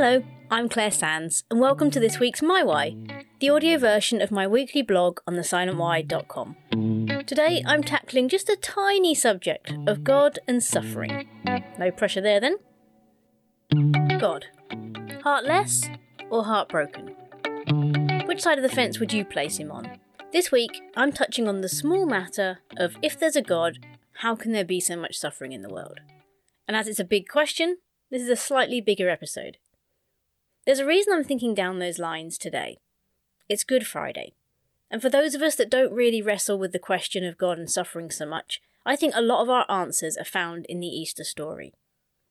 Hello, I'm Claire Sandys, and welcome to this week's My Why, the audio version of my weekly blog on thesilentwhy.com. Today I'm tackling just a tiny subject of God and suffering. No pressure there then. God. Heartless or heartbroken? Which side of the fence would you place him on? This week, I'm touching on the small matter of if there's a God, how can there be so much suffering in the world? And as it's a big question, this is a slightly bigger episode. There's a reason I'm thinking down those lines today. It's Good Friday. And for those of us that don't really wrestle with the question of God and suffering so much, I think a lot of our answers are found in the Easter story.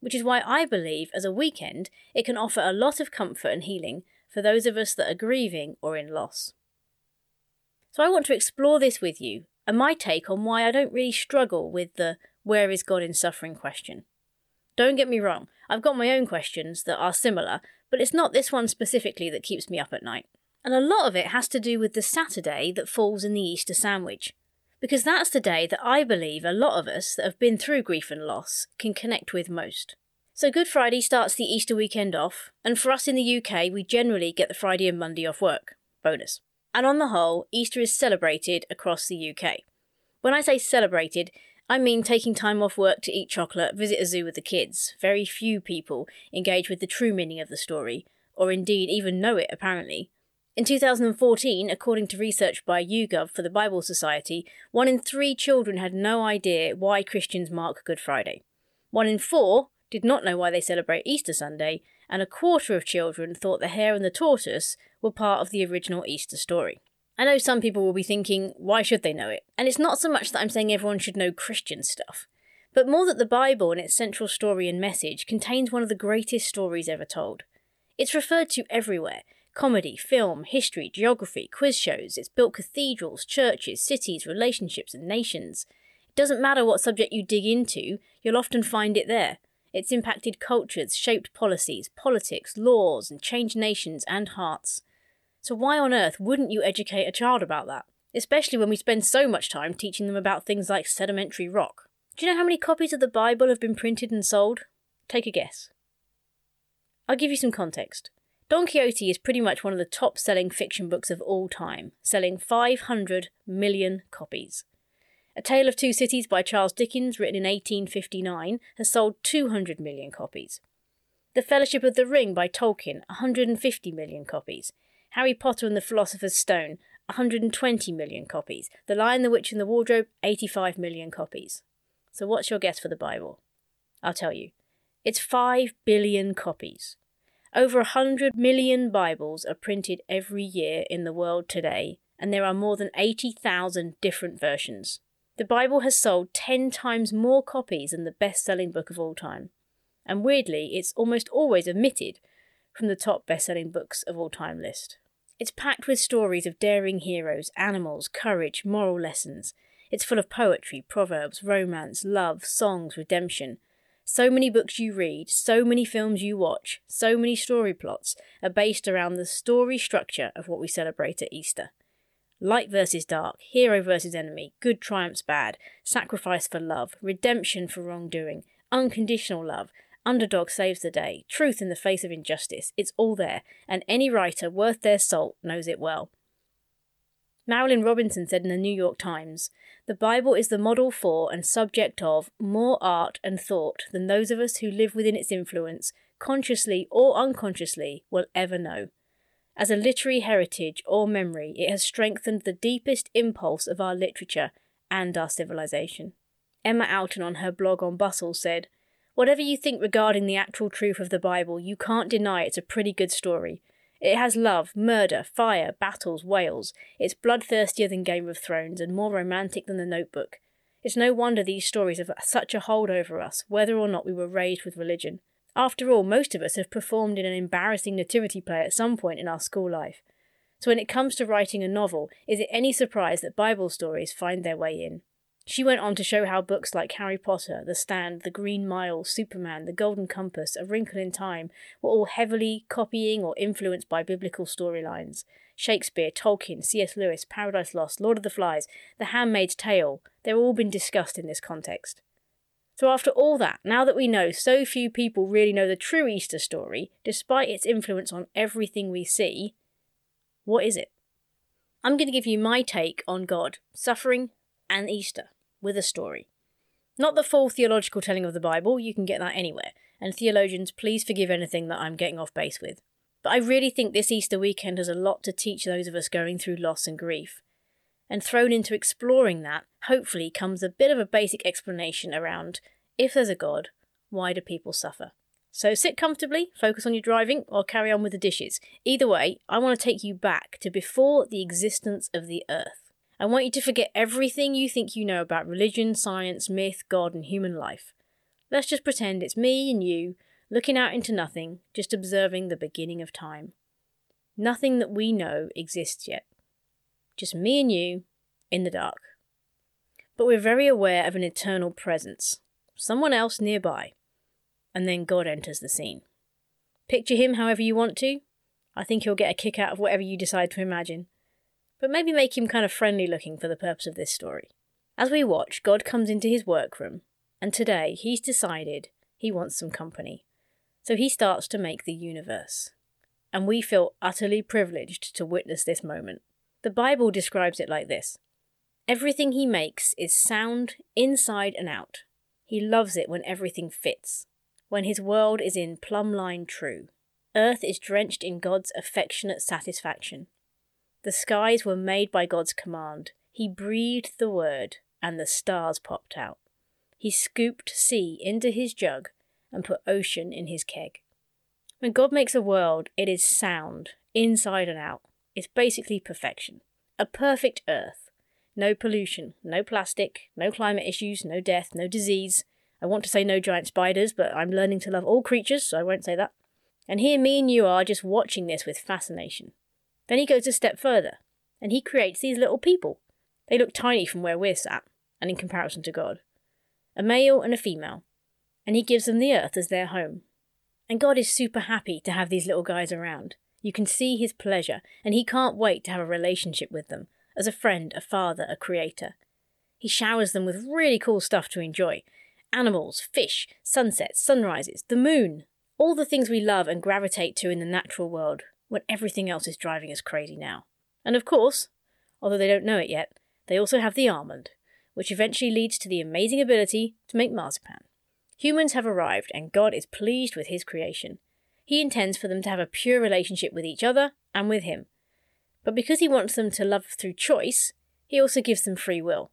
Which is why I believe, as a weekend, it can offer a lot of comfort and healing for those of us that are grieving or in loss. So I want to explore this with you and my take on why I don't really struggle with the where is God in suffering question. Don't get me wrong, I've got my own questions that are similar, but it's not this one specifically that keeps me up at night. And a lot of it has to do with the Saturday that falls in the Easter sandwich. Because that's the day that I believe a lot of us that have been through grief and loss can connect with most. So Good Friday starts the Easter weekend off, and for us in the UK, we generally get the Friday and Monday off work. Bonus. And on the whole, Easter is celebrated across the UK. When I say celebrated, I mean taking time off work to eat chocolate, visit a zoo with the kids. Very few people engage with the true meaning of the story, or indeed even know it, apparently. In 2014, according to research by YouGov for the Bible Society, one in three children had no idea why Christians mark Good Friday. One in four did not know why they celebrate Easter Sunday, and a quarter of children thought the hare and the tortoise were part of the original Easter story. I know some people will be thinking, why should they know it? And it's not so much that I'm saying everyone should know Christian stuff, but more that the Bible and its central story and message contains one of the greatest stories ever told. It's referred to everywhere comedy, film, history, geography, quiz shows. It's built cathedrals, churches, cities, relationships, and nations. It doesn't matter what subject you dig into, you'll often find it there. It's impacted cultures, shaped policies, politics, laws, and changed nations and hearts. So, why on earth wouldn't you educate a child about that? Especially when we spend so much time teaching them about things like sedimentary rock. Do you know how many copies of the Bible have been printed and sold? Take a guess. I'll give you some context. Don Quixote is pretty much one of the top selling fiction books of all time, selling 500 million copies. A Tale of Two Cities by Charles Dickens, written in 1859, has sold 200 million copies. The Fellowship of the Ring by Tolkien, 150 million copies. Harry Potter and the Philosopher's Stone, 120 million copies. The Lion, the Witch, and the Wardrobe, 85 million copies. So, what's your guess for the Bible? I'll tell you. It's 5 billion copies. Over 100 million Bibles are printed every year in the world today, and there are more than 80,000 different versions. The Bible has sold 10 times more copies than the best selling book of all time. And weirdly, it's almost always omitted from the top best selling books of all time list. It's packed with stories of daring heroes, animals, courage, moral lessons. It's full of poetry, proverbs, romance, love, songs, redemption. So many books you read, so many films you watch, so many story plots are based around the story structure of what we celebrate at Easter. Light versus dark, hero versus enemy, good triumphs bad, sacrifice for love, redemption for wrongdoing, unconditional love, Underdog saves the day, truth in the face of injustice. It's all there, and any writer worth their salt knows it well. Marilynne Robinson said in the New York Times The Bible is the model for and subject of more art and thought than those of us who live within its influence, consciously or unconsciously, will ever know. As a literary heritage or memory, it has strengthened the deepest impulse of our literature and our civilization. Emma Oulton on her blog on Bustle said, Whatever you think regarding the actual truth of the Bible, you can't deny it's a pretty good story. It has love, murder, fire, battles, whales. It's bloodthirstier than Game of Thrones and more romantic than The Notebook. It's no wonder these stories have such a hold over us, whether or not we were raised with religion. After all, most of us have performed in an embarrassing nativity play at some point in our school life. So when it comes to writing a novel, is it any surprise that Bible stories find their way in? She went on to show how books like Harry Potter, The Stand, The Green Mile, Superman, The Golden Compass, A Wrinkle in Time were all heavily copying or influenced by biblical storylines. Shakespeare, Tolkien, C.S. Lewis, Paradise Lost, Lord of the Flies, The Handmaid's Tale, they've all been discussed in this context. So, after all that, now that we know so few people really know the true Easter story, despite its influence on everything we see, what is it? I'm going to give you my take on God, suffering, and Easter with a story. Not the full theological telling of the Bible, you can get that anywhere, and theologians, please forgive anything that I'm getting off base with. But I really think this Easter weekend has a lot to teach those of us going through loss and grief. And thrown into exploring that, hopefully, comes a bit of a basic explanation around if there's a God, why do people suffer? So sit comfortably, focus on your driving, or carry on with the dishes. Either way, I want to take you back to before the existence of the earth. I want you to forget everything you think you know about religion, science, myth, God, and human life. Let's just pretend it's me and you, looking out into nothing, just observing the beginning of time. Nothing that we know exists yet. Just me and you, in the dark. But we're very aware of an eternal presence, someone else nearby. And then God enters the scene. Picture him however you want to. I think you'll get a kick out of whatever you decide to imagine. But maybe make him kind of friendly looking for the purpose of this story. As we watch, God comes into his workroom, and today he's decided he wants some company. So he starts to make the universe. And we feel utterly privileged to witness this moment. The Bible describes it like this Everything he makes is sound inside and out. He loves it when everything fits, when his world is in plumb line true. Earth is drenched in God's affectionate satisfaction. The skies were made by God's command. He breathed the word, and the stars popped out. He scooped sea into his jug and put ocean in his keg. When God makes a world, it is sound, inside and out. It's basically perfection. A perfect earth. No pollution, no plastic, no climate issues, no death, no disease. I want to say no giant spiders, but I'm learning to love all creatures, so I won't say that. And here me and you are just watching this with fascination. Then he goes a step further, and he creates these little people. They look tiny from where we're sat, and in comparison to God. A male and a female, and he gives them the earth as their home. And God is super happy to have these little guys around. You can see his pleasure, and he can't wait to have a relationship with them, as a friend, a father, a creator. He showers them with really cool stuff to enjoy animals, fish, sunsets, sunrises, the moon, all the things we love and gravitate to in the natural world when everything else is driving us crazy now. And of course, although they don't know it yet, they also have the almond, which eventually leads to the amazing ability to make marzipan. Humans have arrived, and God is pleased with his creation. He intends for them to have a pure relationship with each other and with him. But because he wants them to love through choice, he also gives them free will.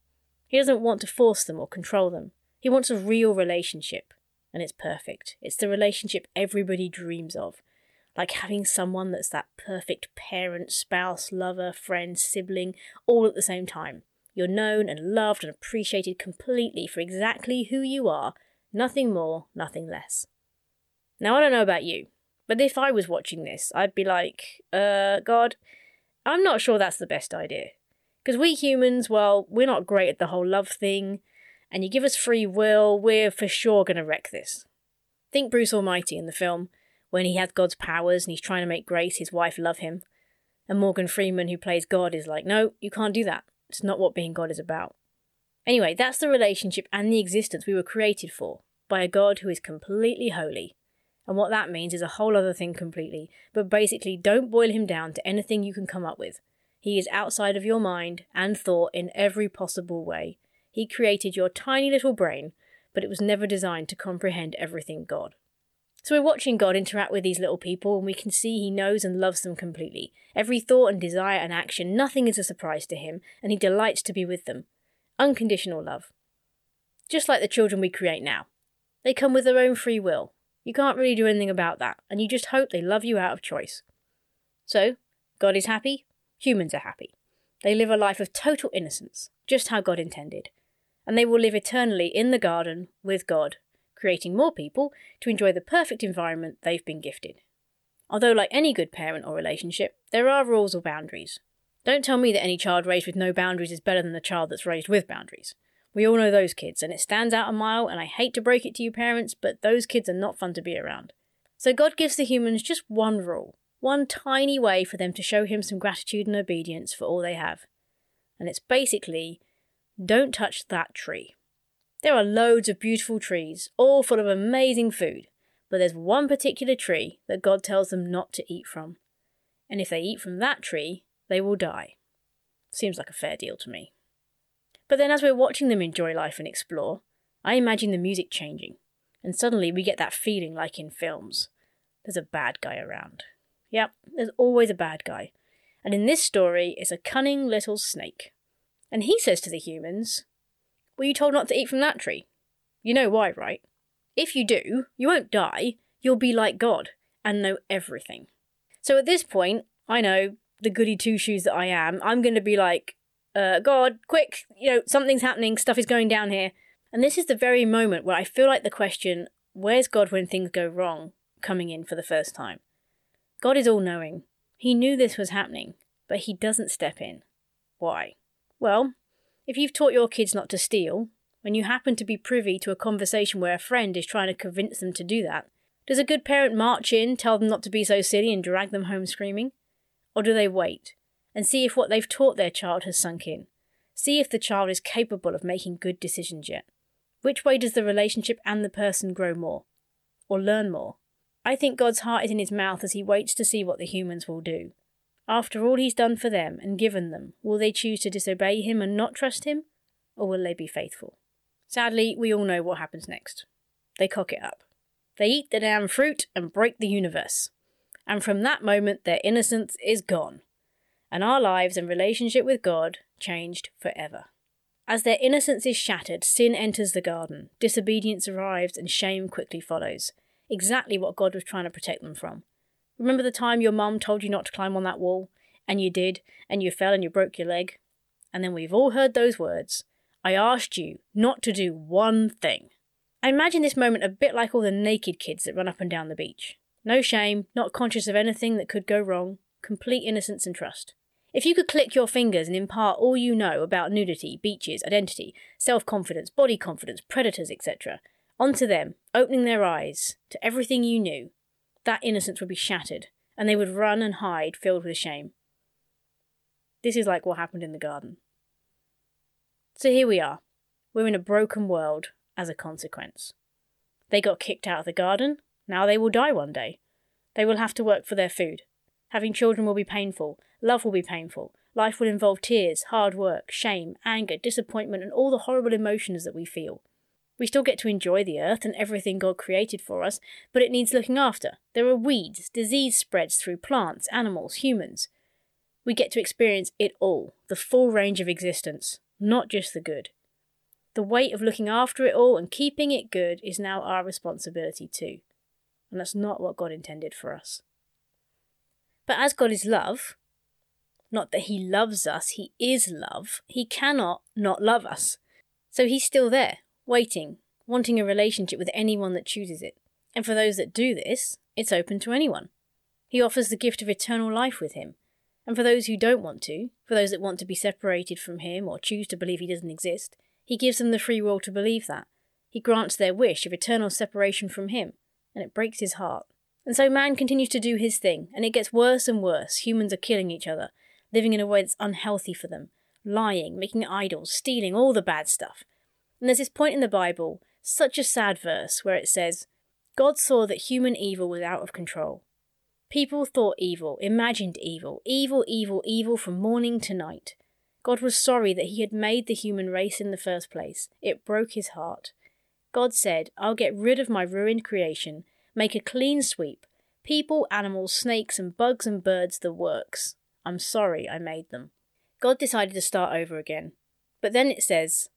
He doesn't want to force them or control them. He wants a real relationship, and it's perfect. It's the relationship everybody dreams of. Like having someone that's that perfect parent, spouse, lover, friend, sibling, all at the same time. You're known and loved and appreciated completely for exactly who you are Nothing more, nothing less. Now, I don't know about you, but if I was watching this, I'd be like, uh, God, I'm not sure that's the best idea. Because we humans, well, we're not great at the whole love thing, and you give us free will, we're for sure going to wreck this. Think Bruce Almighty in the film, when he has God's powers and he's trying to make Grace, his wife, love him. And Morgan Freeman, who plays God, is like, no, you can't do that. It's not what being God is about. Anyway, that's the relationship and the existence we were created for, by a God who is completely holy. And what that means is a whole other thing completely, but basically, don't boil him down to anything you can come up with. He is outside of your mind and thought in every possible way. He created your tiny little brain, but it was never designed to comprehend everything God. So we're watching God interact with these little people, and we can see He knows and loves them completely. Every thought and desire and action, nothing is a surprise to Him, and He delights to be with them. Unconditional love. Just like the children we create now. They come with their own free will. You can't really do anything about that, and you just hope they love you out of choice. So, God is happy, humans are happy. They live a life of total innocence, just how God intended. And they will live eternally in the garden with God, creating more people to enjoy the perfect environment they've been gifted. Although, like any good parent or relationship, there are rules or boundaries. Don't tell me that any child raised with no boundaries is better than the child that's raised with boundaries. We all know those kids, and it stands out a mile, and I hate to break it to you parents, but those kids are not fun to be around. So God gives the humans just one rule, one tiny way for them to show Him some gratitude and obedience for all they have. And it's basically don't touch that tree. There are loads of beautiful trees, all full of amazing food, but there's one particular tree that God tells them not to eat from. And if they eat from that tree, they will die. Seems like a fair deal to me. But then, as we're watching them enjoy life and explore, I imagine the music changing, and suddenly we get that feeling like in films. There's a bad guy around. Yep, there's always a bad guy. And in this story, it's a cunning little snake. And he says to the humans, Were you told not to eat from that tree? You know why, right? If you do, you won't die, you'll be like God and know everything. So at this point, I know the goody two shoes that I am, I'm going to be like, uh, God, quick, you know, something's happening, stuff is going down here. And this is the very moment where I feel like the question, where's God when things go wrong, coming in for the first time. God is all knowing. He knew this was happening, but he doesn't step in. Why? Well, if you've taught your kids not to steal, when you happen to be privy to a conversation where a friend is trying to convince them to do that, does a good parent march in, tell them not to be so silly, and drag them home screaming? Or do they wait and see if what they've taught their child has sunk in? See if the child is capable of making good decisions yet? Which way does the relationship and the person grow more? Or learn more? I think God's heart is in his mouth as he waits to see what the humans will do. After all he's done for them and given them, will they choose to disobey him and not trust him? Or will they be faithful? Sadly, we all know what happens next. They cock it up. They eat the damn fruit and break the universe. And from that moment, their innocence is gone. And our lives and relationship with God changed forever. As their innocence is shattered, sin enters the garden, disobedience arrives, and shame quickly follows. Exactly what God was trying to protect them from. Remember the time your mum told you not to climb on that wall? And you did, and you fell and you broke your leg? And then we've all heard those words. I asked you not to do one thing. I imagine this moment a bit like all the naked kids that run up and down the beach. No shame, not conscious of anything that could go wrong, complete innocence and trust. If you could click your fingers and impart all you know about nudity, beaches, identity, self confidence, body confidence, predators, etc., onto them, opening their eyes to everything you knew, that innocence would be shattered, and they would run and hide, filled with shame. This is like what happened in the garden. So here we are. We're in a broken world, as a consequence. They got kicked out of the garden, now they will die one day. They will have to work for their food. Having children will be painful, love will be painful, life will involve tears, hard work, shame, anger, disappointment, and all the horrible emotions that we feel. We still get to enjoy the earth and everything God created for us, but it needs looking after. There are weeds, disease spreads through plants, animals, humans. We get to experience it all, the full range of existence, not just the good. The weight of looking after it all and keeping it good is now our responsibility too. And that's not what God intended for us. But as God is love, not that He loves us, He is love, He cannot not love us. So He's still there, waiting, wanting a relationship with anyone that chooses it. And for those that do this, it's open to anyone. He offers the gift of eternal life with Him. And for those who don't want to, for those that want to be separated from Him or choose to believe He doesn't exist, he gives them the free will to believe that. He grants their wish of eternal separation from him, and it breaks his heart. And so man continues to do his thing, and it gets worse and worse. Humans are killing each other, living in a way that's unhealthy for them, lying, making idols, stealing, all the bad stuff. And there's this point in the Bible, such a sad verse, where it says, God saw that human evil was out of control. People thought evil, imagined evil, evil, evil, evil from morning to night. God was sorry that he had made the human race in the first place. It broke his heart. God said, I'll get rid of my ruined creation, make a clean sweep. People, animals, snakes, and bugs and birds, the works. I'm sorry I made them. God decided to start over again. But then it says,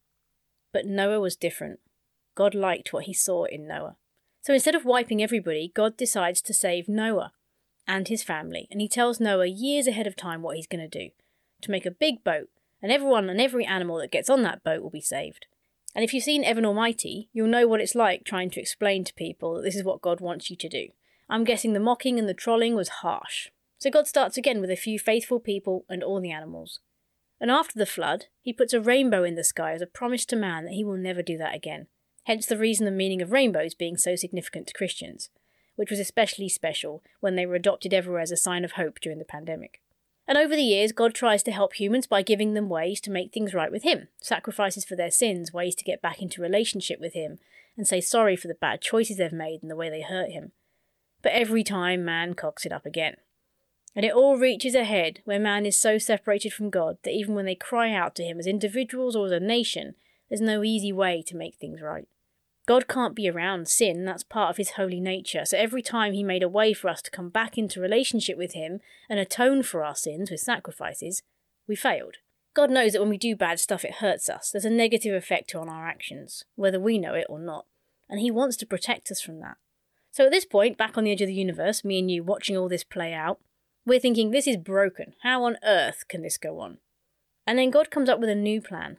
But Noah was different. God liked what he saw in Noah. So instead of wiping everybody, God decides to save Noah and his family, and he tells Noah years ahead of time what he's going to do to make a big boat and everyone and every animal that gets on that boat will be saved. And if you've seen Evan Almighty, you'll know what it's like trying to explain to people that this is what God wants you to do. I'm guessing the mocking and the trolling was harsh. So God starts again with a few faithful people and all the animals. And after the flood, he puts a rainbow in the sky as a promise to man that he will never do that again. Hence the reason and meaning of rainbows being so significant to Christians, which was especially special when they were adopted everywhere as a sign of hope during the pandemic. And over the years, God tries to help humans by giving them ways to make things right with Him sacrifices for their sins, ways to get back into relationship with Him, and say sorry for the bad choices they've made and the way they hurt Him. But every time, man cocks it up again. And it all reaches a head where man is so separated from God that even when they cry out to Him as individuals or as a nation, there's no easy way to make things right. God can't be around sin, that's part of his holy nature. So every time he made a way for us to come back into relationship with him and atone for our sins with sacrifices, we failed. God knows that when we do bad stuff, it hurts us. There's a negative effect on our actions, whether we know it or not. And he wants to protect us from that. So at this point, back on the edge of the universe, me and you watching all this play out, we're thinking, this is broken. How on earth can this go on? And then God comes up with a new plan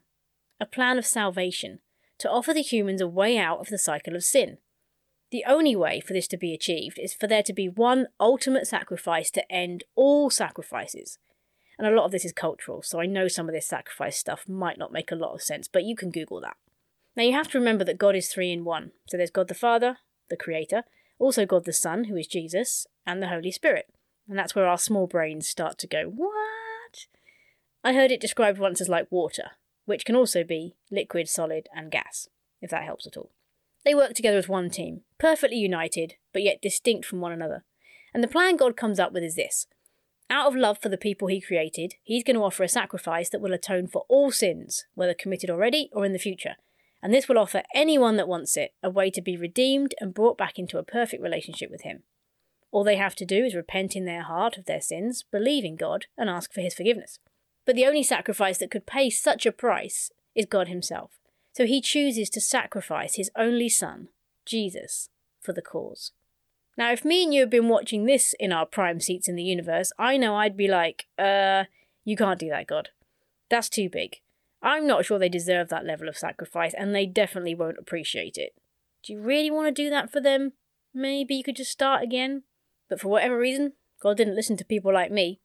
a plan of salvation to offer the humans a way out of the cycle of sin. The only way for this to be achieved is for there to be one ultimate sacrifice to end all sacrifices. And a lot of this is cultural, so I know some of this sacrifice stuff might not make a lot of sense, but you can Google that. Now you have to remember that God is three in one. So there's God the Father, the Creator, also God the Son, who is Jesus, and the Holy Spirit. And that's where our small brains start to go, What? I heard it described once as like water which can also be liquid, solid, and gas, if that helps at all. They work together as one team, perfectly united, but yet distinct from one another. And the plan God comes up with is this out of love for the people he created, he's going to offer a sacrifice that will atone for all sins, whether committed already or in the future. And this will offer anyone that wants it a way to be redeemed and brought back into a perfect relationship with him. All they have to do is repent in their heart of their sins, believe in God, and ask for his forgiveness. But the only sacrifice that could pay such a price is God Himself. So He chooses to sacrifice His only Son, Jesus, for the cause. Now, if me and you had been watching this in our prime seats in the universe, I know I'd be like, uh, you can't do that, God. That's too big. I'm not sure they deserve that level of sacrifice, and they definitely won't appreciate it. Do you really want to do that for them? Maybe you could just start again? But for whatever reason, God didn't listen to people like me.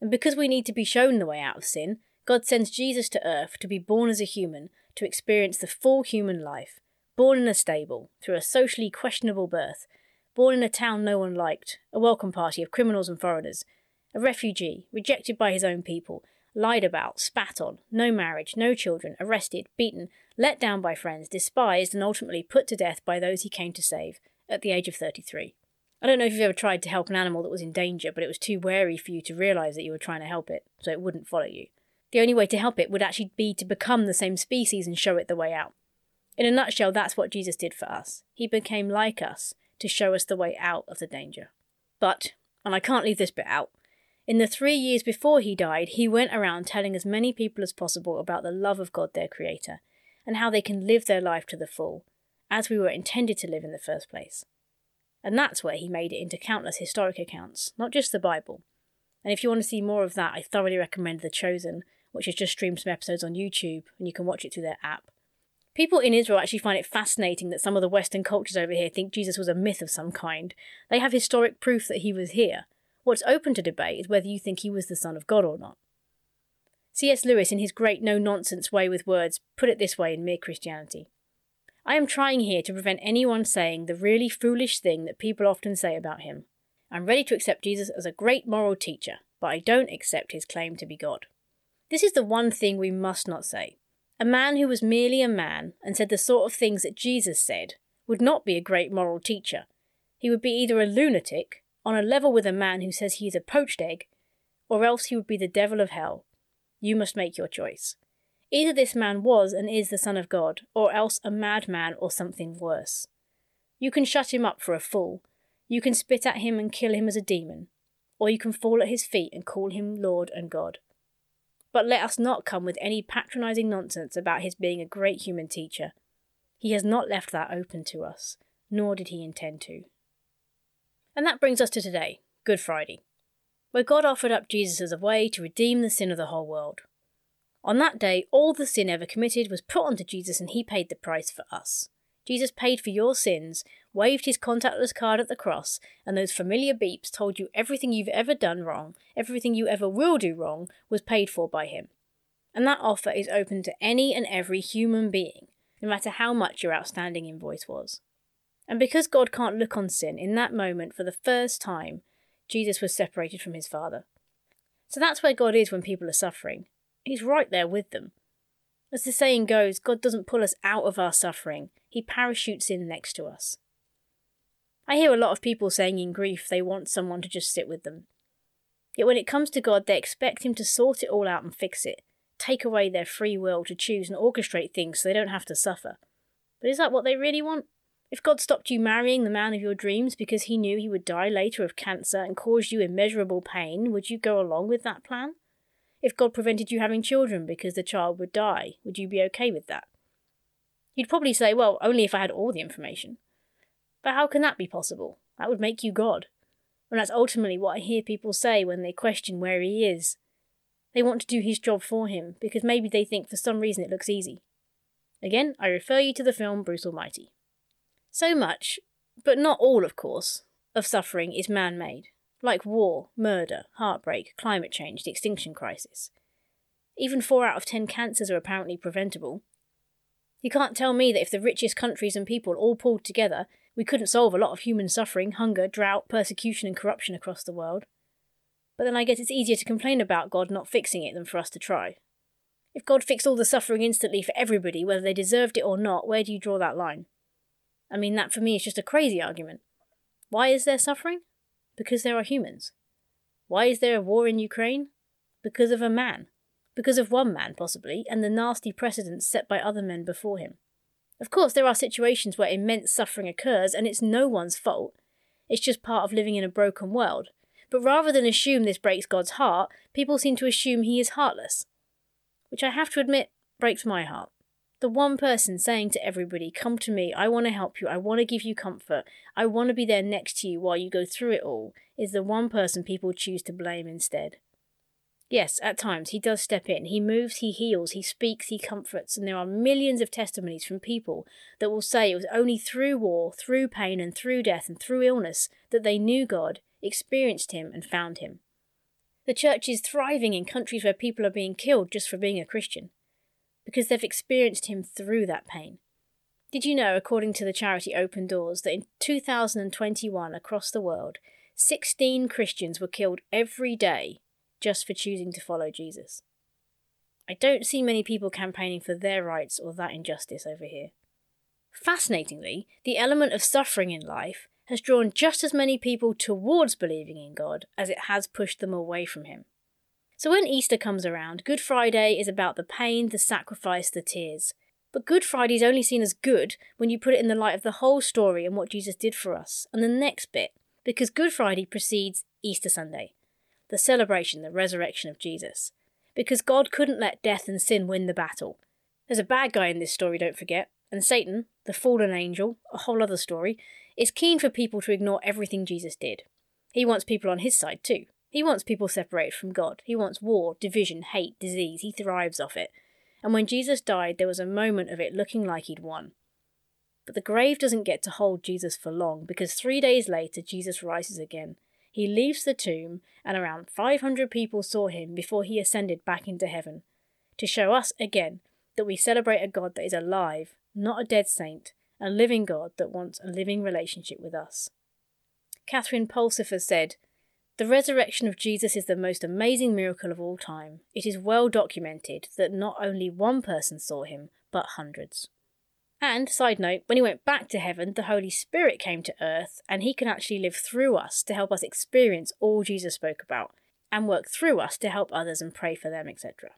And because we need to be shown the way out of sin, God sends Jesus to earth to be born as a human, to experience the full human life, born in a stable, through a socially questionable birth, born in a town no one liked, a welcome party of criminals and foreigners, a refugee, rejected by his own people, lied about, spat on, no marriage, no children, arrested, beaten, let down by friends, despised, and ultimately put to death by those he came to save, at the age of 33. I don't know if you've ever tried to help an animal that was in danger, but it was too wary for you to realise that you were trying to help it, so it wouldn't follow you. The only way to help it would actually be to become the same species and show it the way out. In a nutshell, that's what Jesus did for us. He became like us to show us the way out of the danger. But, and I can't leave this bit out, in the three years before he died, he went around telling as many people as possible about the love of God, their Creator, and how they can live their life to the full, as we were intended to live in the first place. And that's where he made it into countless historic accounts, not just the Bible. And if you want to see more of that, I thoroughly recommend The Chosen, which has just streamed some episodes on YouTube, and you can watch it through their app. People in Israel actually find it fascinating that some of the Western cultures over here think Jesus was a myth of some kind. They have historic proof that he was here. What's open to debate is whether you think he was the Son of God or not. C.S. Lewis, in his great no nonsense way with words, put it this way in Mere Christianity I am trying here to prevent anyone saying the really foolish thing that people often say about him. I'm ready to accept Jesus as a great moral teacher, but I don't accept his claim to be God. This is the one thing we must not say. A man who was merely a man and said the sort of things that Jesus said would not be a great moral teacher. He would be either a lunatic, on a level with a man who says he is a poached egg, or else he would be the devil of hell. You must make your choice. Either this man was and is the Son of God, or else a madman or something worse. You can shut him up for a fool, you can spit at him and kill him as a demon, or you can fall at his feet and call him Lord and God. But let us not come with any patronizing nonsense about his being a great human teacher. He has not left that open to us, nor did he intend to. And that brings us to today, Good Friday, where God offered up Jesus as a way to redeem the sin of the whole world. On that day, all the sin ever committed was put onto Jesus and he paid the price for us. Jesus paid for your sins, waved his contactless card at the cross, and those familiar beeps told you everything you've ever done wrong, everything you ever will do wrong, was paid for by him. And that offer is open to any and every human being, no matter how much your outstanding invoice was. And because God can't look on sin in that moment for the first time, Jesus was separated from his Father. So that's where God is when people are suffering. He's right there with them. As the saying goes, God doesn't pull us out of our suffering, He parachutes in next to us. I hear a lot of people saying in grief they want someone to just sit with them. Yet when it comes to God, they expect Him to sort it all out and fix it, take away their free will to choose and orchestrate things so they don't have to suffer. But is that what they really want? If God stopped you marrying the man of your dreams because he knew he would die later of cancer and cause you immeasurable pain, would you go along with that plan? If God prevented you having children because the child would die, would you be okay with that? You'd probably say, well, only if I had all the information. But how can that be possible? That would make you God. And that's ultimately what I hear people say when they question where he is. They want to do his job for him because maybe they think for some reason it looks easy. Again, I refer you to the film Bruce Almighty. So much, but not all, of course, of suffering is man made, like war, murder, heartbreak, climate change, the extinction crisis. Even four out of ten cancers are apparently preventable. You can't tell me that if the richest countries and people all pulled together, we couldn't solve a lot of human suffering, hunger, drought, persecution, and corruption across the world. But then I guess it's easier to complain about God not fixing it than for us to try. If God fixed all the suffering instantly for everybody, whether they deserved it or not, where do you draw that line? I mean, that for me is just a crazy argument. Why is there suffering? Because there are humans. Why is there a war in Ukraine? Because of a man. Because of one man, possibly, and the nasty precedents set by other men before him. Of course, there are situations where immense suffering occurs, and it's no one's fault. It's just part of living in a broken world. But rather than assume this breaks God's heart, people seem to assume he is heartless. Which I have to admit breaks my heart. The one person saying to everybody, Come to me, I want to help you, I want to give you comfort, I want to be there next to you while you go through it all, is the one person people choose to blame instead. Yes, at times he does step in. He moves, he heals, he speaks, he comforts, and there are millions of testimonies from people that will say it was only through war, through pain, and through death, and through illness that they knew God, experienced Him, and found Him. The church is thriving in countries where people are being killed just for being a Christian because they've experienced him through that pain. Did you know, according to the charity Open Doors, that in 2021 across the world, 16 Christians were killed every day just for choosing to follow Jesus? I don't see many people campaigning for their rights or that injustice over here. Fascinatingly, the element of suffering in life has drawn just as many people towards believing in God as it has pushed them away from Him. So when Easter comes around, Good Friday is about the pain, the sacrifice, the tears. But Good Friday is only seen as good when you put it in the light of the whole story and what Jesus did for us, and the next bit, because Good Friday precedes Easter Sunday, the celebration, the resurrection of Jesus. Because God couldn't let death and sin win the battle. There's a bad guy in this story, don't forget, and Satan, the fallen angel, a whole other story, is keen for people to ignore everything Jesus did. He wants people on his side too. He wants people separated from God. He wants war, division, hate, disease. He thrives off it. And when Jesus died, there was a moment of it looking like he'd won. But the grave doesn't get to hold Jesus for long because three days later, Jesus rises again. He leaves the tomb, and around 500 people saw him before he ascended back into heaven. To show us again that we celebrate a God that is alive, not a dead saint, a living God that wants a living relationship with us. Catherine Pulsifer said, the resurrection of Jesus is the most amazing miracle of all time. It is well documented that not only one person saw him, but hundreds. And, side note, when he went back to heaven, the Holy Spirit came to earth, and he can actually live through us to help us experience all Jesus spoke about, and work through us to help others and pray for them, etc.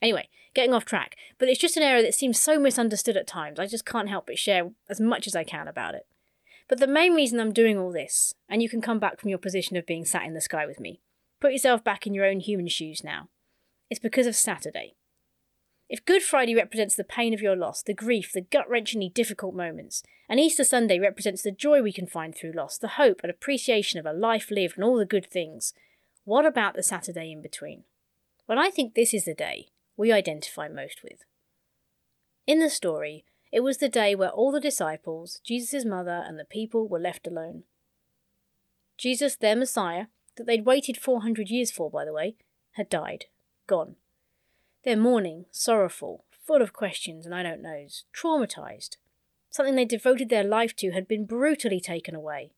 Anyway, getting off track, but it's just an area that seems so misunderstood at times, I just can't help but share as much as I can about it. But the main reason I'm doing all this, and you can come back from your position of being sat in the sky with me, put yourself back in your own human shoes now, it's because of Saturday. If Good Friday represents the pain of your loss, the grief, the gut wrenchingly difficult moments, and Easter Sunday represents the joy we can find through loss, the hope and appreciation of a life lived and all the good things, what about the Saturday in between? Well, I think this is the day we identify most with. In the story, it was the day where all the disciples, Jesus' mother, and the people were left alone. Jesus, their Messiah, that they'd waited 400 years for, by the way, had died, gone. They're mourning, sorrowful, full of questions and I don't knows, traumatized. Something they devoted their life to had been brutally taken away.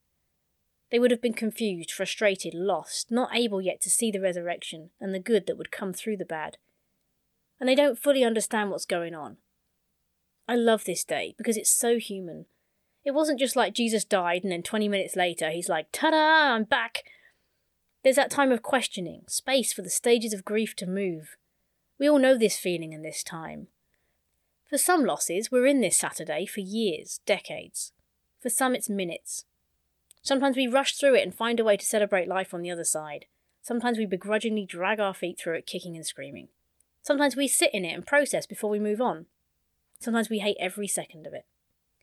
They would have been confused, frustrated, lost, not able yet to see the resurrection and the good that would come through the bad. And they don't fully understand what's going on. I love this day because it's so human. It wasn't just like Jesus died and then 20 minutes later he's like, ta da, I'm back. There's that time of questioning, space for the stages of grief to move. We all know this feeling in this time. For some losses, we're in this Saturday for years, decades. For some, it's minutes. Sometimes we rush through it and find a way to celebrate life on the other side. Sometimes we begrudgingly drag our feet through it, kicking and screaming. Sometimes we sit in it and process before we move on. Sometimes we hate every second of it.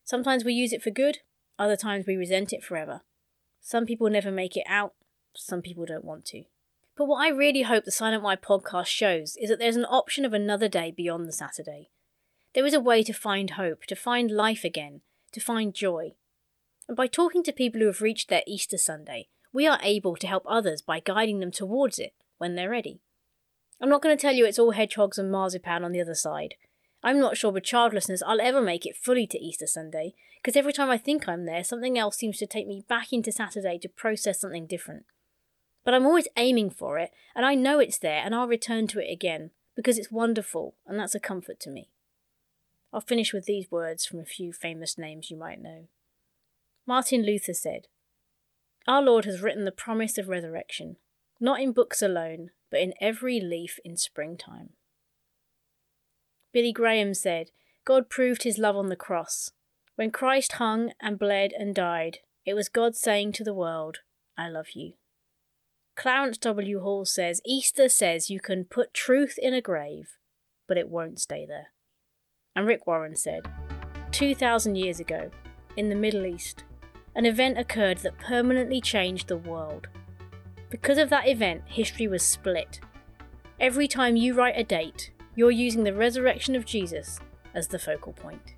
Sometimes we use it for good, other times we resent it forever. Some people never make it out, some people don't want to. But what I really hope the Silent Why podcast shows is that there's an option of another day beyond the Saturday. There is a way to find hope, to find life again, to find joy. And by talking to people who have reached their Easter Sunday, we are able to help others by guiding them towards it when they're ready. I'm not going to tell you it's all hedgehogs and marzipan on the other side. I'm not sure with childlessness I'll ever make it fully to Easter Sunday, because every time I think I'm there, something else seems to take me back into Saturday to process something different. But I'm always aiming for it, and I know it's there, and I'll return to it again, because it's wonderful, and that's a comfort to me. I'll finish with these words from a few famous names you might know. Martin Luther said, Our Lord has written the promise of resurrection, not in books alone, but in every leaf in springtime. Billy Graham said, God proved his love on the cross. When Christ hung and bled and died, it was God saying to the world, I love you. Clarence W. Hall says, Easter says you can put truth in a grave, but it won't stay there. And Rick Warren said, 2,000 years ago, in the Middle East, an event occurred that permanently changed the world. Because of that event, history was split. Every time you write a date, you're using the resurrection of Jesus as the focal point.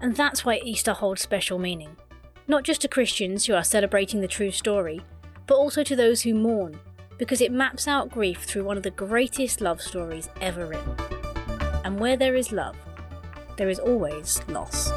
And that's why Easter holds special meaning. Not just to Christians who are celebrating the true story, but also to those who mourn, because it maps out grief through one of the greatest love stories ever written. And where there is love, there is always loss.